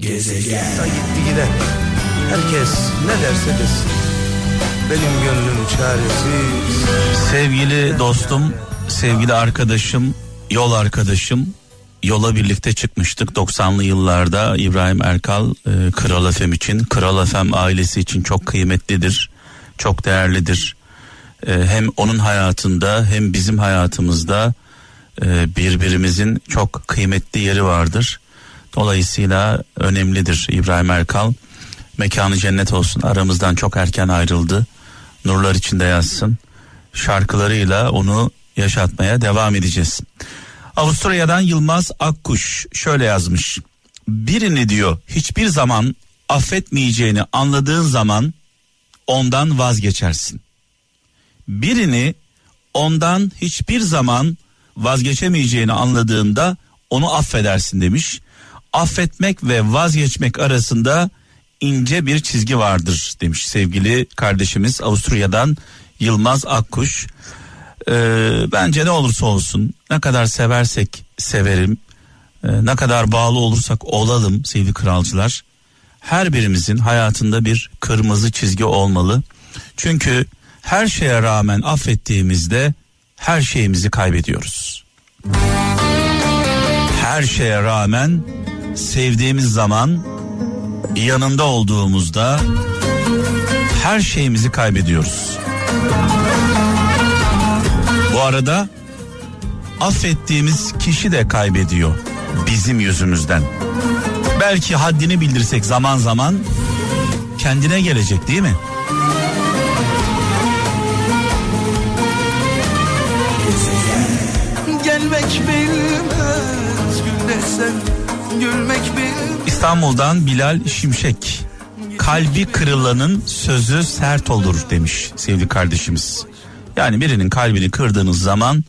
Gezegen. Gitti giden. Herkes ne derse desin. Benim gönlüm çaresiz. Sevgili dostum, sevgili arkadaşım, yol arkadaşım, yola birlikte çıkmıştık 90'lı yıllarda İbrahim Erkal e, Kral FM için, Kral FM ailesi için çok kıymetlidir, çok değerlidir. E, hem onun hayatında hem bizim hayatımızda e, birbirimizin çok kıymetli yeri vardır. Dolayısıyla önemlidir İbrahim Erkal. Mekanı cennet olsun. Aramızdan çok erken ayrıldı. Nurlar içinde yazsın. Şarkılarıyla onu yaşatmaya devam edeceğiz. Avusturya'dan Yılmaz Akkuş şöyle yazmış. Birini diyor hiçbir zaman affetmeyeceğini anladığın zaman ondan vazgeçersin. Birini ondan hiçbir zaman vazgeçemeyeceğini anladığında onu affedersin demiş. Affetmek ve vazgeçmek arasında ince bir çizgi vardır demiş sevgili kardeşimiz Avusturya'dan Yılmaz Akkuş. Ee, bence ne olursa olsun ne kadar seversek severim e, ne kadar bağlı olursak olalım sevgili kralcılar her birimizin hayatında bir kırmızı çizgi olmalı. Çünkü her şeye rağmen affettiğimizde her şeyimizi kaybediyoruz. Her şeye rağmen sevdiğimiz zaman yanında olduğumuzda her şeyimizi kaybediyoruz. Bu arada affettiğimiz kişi de kaybediyor bizim yüzümüzden. Belki haddini bildirsek zaman zaman kendine gelecek değil mi? Gelmek bilmez İstanbul'dan Bilal Şimşek. Kalbi kırılanın sözü sert olur demiş sevgili kardeşimiz. Yani birinin kalbini kırdığınız zaman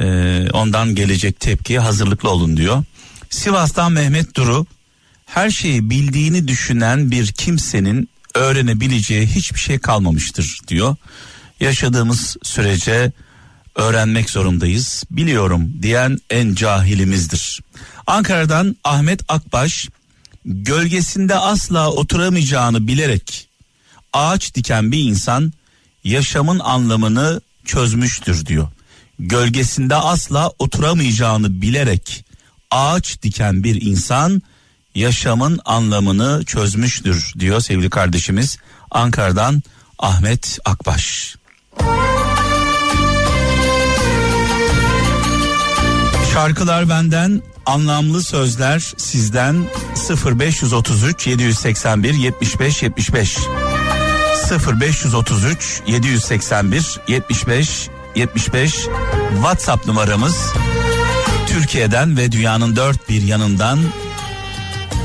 e, ondan gelecek tepkiye hazırlıklı olun diyor. Sivas'tan Mehmet Duru her şeyi bildiğini düşünen bir kimsenin öğrenebileceği hiçbir şey kalmamıştır diyor. Yaşadığımız sürece öğrenmek zorundayız. Biliyorum diyen en cahilimizdir. Ankara'dan Ahmet Akbaş gölgesinde asla oturamayacağını bilerek ağaç diken bir insan yaşamın anlamını çözmüştür diyor. Gölgesinde asla oturamayacağını bilerek ağaç diken bir insan yaşamın anlamını çözmüştür diyor sevgili kardeşimiz Ankara'dan Ahmet Akbaş. Şarkılar benden, anlamlı sözler sizden 0533 781 75 75 0533 781 75 75 WhatsApp numaramız. Türkiye'den ve dünyanın dört bir yanından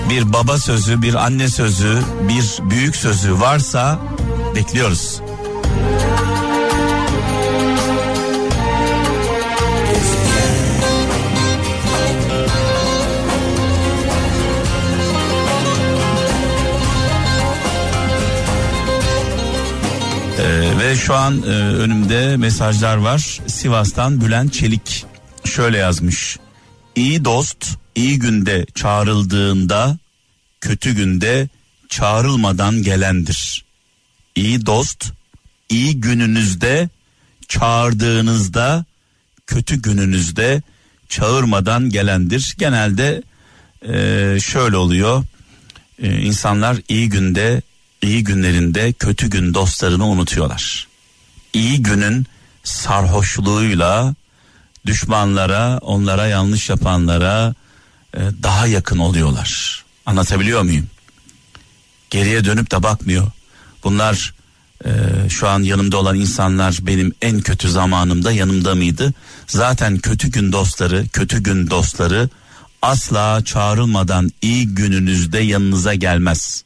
bir baba sözü, bir anne sözü, bir büyük sözü varsa bekliyoruz. Şu an e, önümde mesajlar var. Sivas'tan Bülent Çelik şöyle yazmış. İyi dost iyi günde çağrıldığında kötü günde çağrılmadan gelendir. İyi dost iyi gününüzde çağırdığınızda kötü gününüzde çağırmadan gelendir. Genelde e, şöyle oluyor. E, insanlar iyi günde iyi günlerinde kötü gün dostlarını unutuyorlar. İyi günün sarhoşluğuyla düşmanlara, onlara yanlış yapanlara e, daha yakın oluyorlar. Anlatabiliyor muyum? Geriye dönüp de bakmıyor. Bunlar e, şu an yanımda olan insanlar benim en kötü zamanımda yanımda mıydı? Zaten kötü gün dostları, kötü gün dostları asla çağrılmadan iyi gününüzde yanınıza gelmez.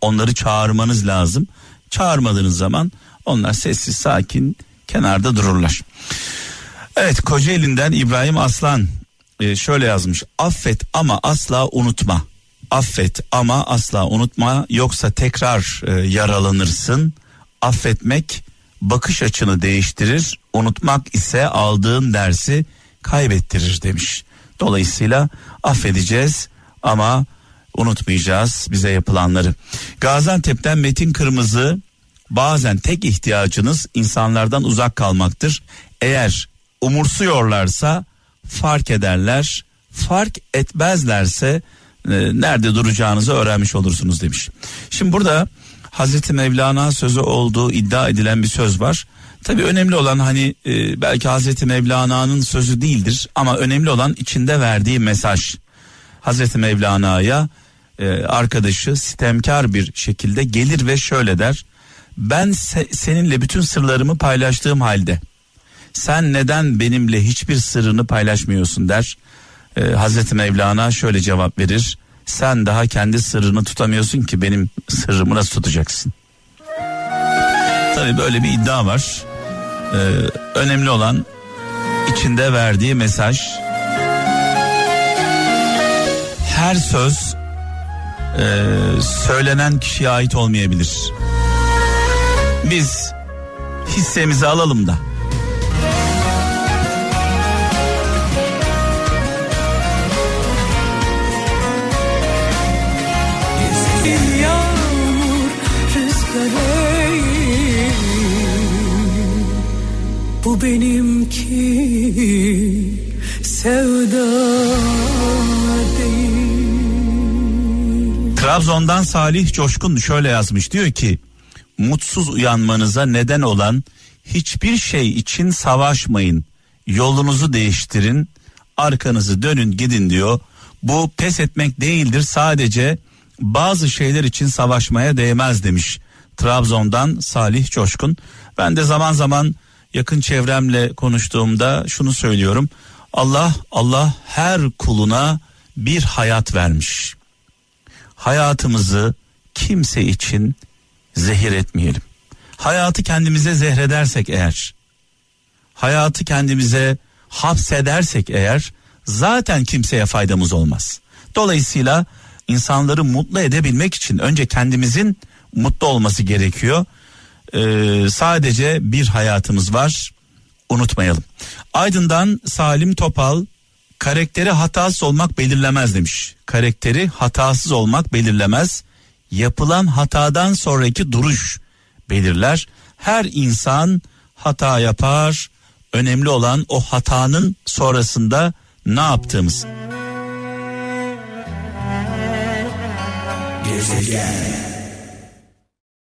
Onları çağırmanız lazım. Çağırmadığınız zaman onlar sessiz sakin kenarda dururlar. Evet Kocaeli'nden İbrahim Aslan e, şöyle yazmış. Affet ama asla unutma. Affet ama asla unutma yoksa tekrar e, yaralanırsın. Affetmek bakış açını değiştirir. Unutmak ise aldığın dersi kaybettirir demiş. Dolayısıyla affedeceğiz ama unutmayacağız bize yapılanları. Gaziantep'ten Metin Kırmızı bazen tek ihtiyacınız insanlardan uzak kalmaktır. Eğer umursuyorlarsa fark ederler, fark etmezlerse e, nerede duracağınızı öğrenmiş olursunuz demiş. Şimdi burada Hazreti Mevlana sözü olduğu iddia edilen bir söz var. Tabii önemli olan hani e, belki Hazreti Mevlana'nın sözü değildir ama önemli olan içinde verdiği mesaj. Hazreti Mevlana'ya e, arkadaşı sitemkar bir şekilde gelir ve şöyle der. Ben se- seninle bütün sırlarımı paylaştığım halde sen neden benimle hiçbir sırrını paylaşmıyorsun der. Ee, Hazreti Mevlana şöyle cevap verir. Sen daha kendi sırrını tutamıyorsun ki benim sırrımı nasıl tutacaksın? Tabii böyle bir iddia var. Ee, önemli olan içinde verdiği mesaj. Her söz e, söylenen kişiye ait olmayabilir. Biz hissemizi alalım da. Yağmur, Bu benimki sevda değil. Trabzon'dan Salih Coşkun şöyle yazmış. Diyor ki mutsuz uyanmanıza neden olan hiçbir şey için savaşmayın. Yolunuzu değiştirin arkanızı dönün gidin diyor. Bu pes etmek değildir sadece bazı şeyler için savaşmaya değmez demiş Trabzon'dan Salih Coşkun. Ben de zaman zaman yakın çevremle konuştuğumda şunu söylüyorum. Allah Allah her kuluna bir hayat vermiş. Hayatımızı kimse için zehir etmeyelim. Hayatı kendimize zehredersek eğer, hayatı kendimize hapsedersek eğer zaten kimseye faydamız olmaz. Dolayısıyla insanları mutlu edebilmek için önce kendimizin mutlu olması gerekiyor. Ee, sadece bir hayatımız var unutmayalım. Aydın'dan Salim Topal karakteri hatasız olmak belirlemez demiş. Karakteri hatasız olmak belirlemez. Yapılan hatadan sonraki duruş belirler. Her insan hata yapar. Önemli olan o hatanın sonrasında ne yaptığımız. Gezegen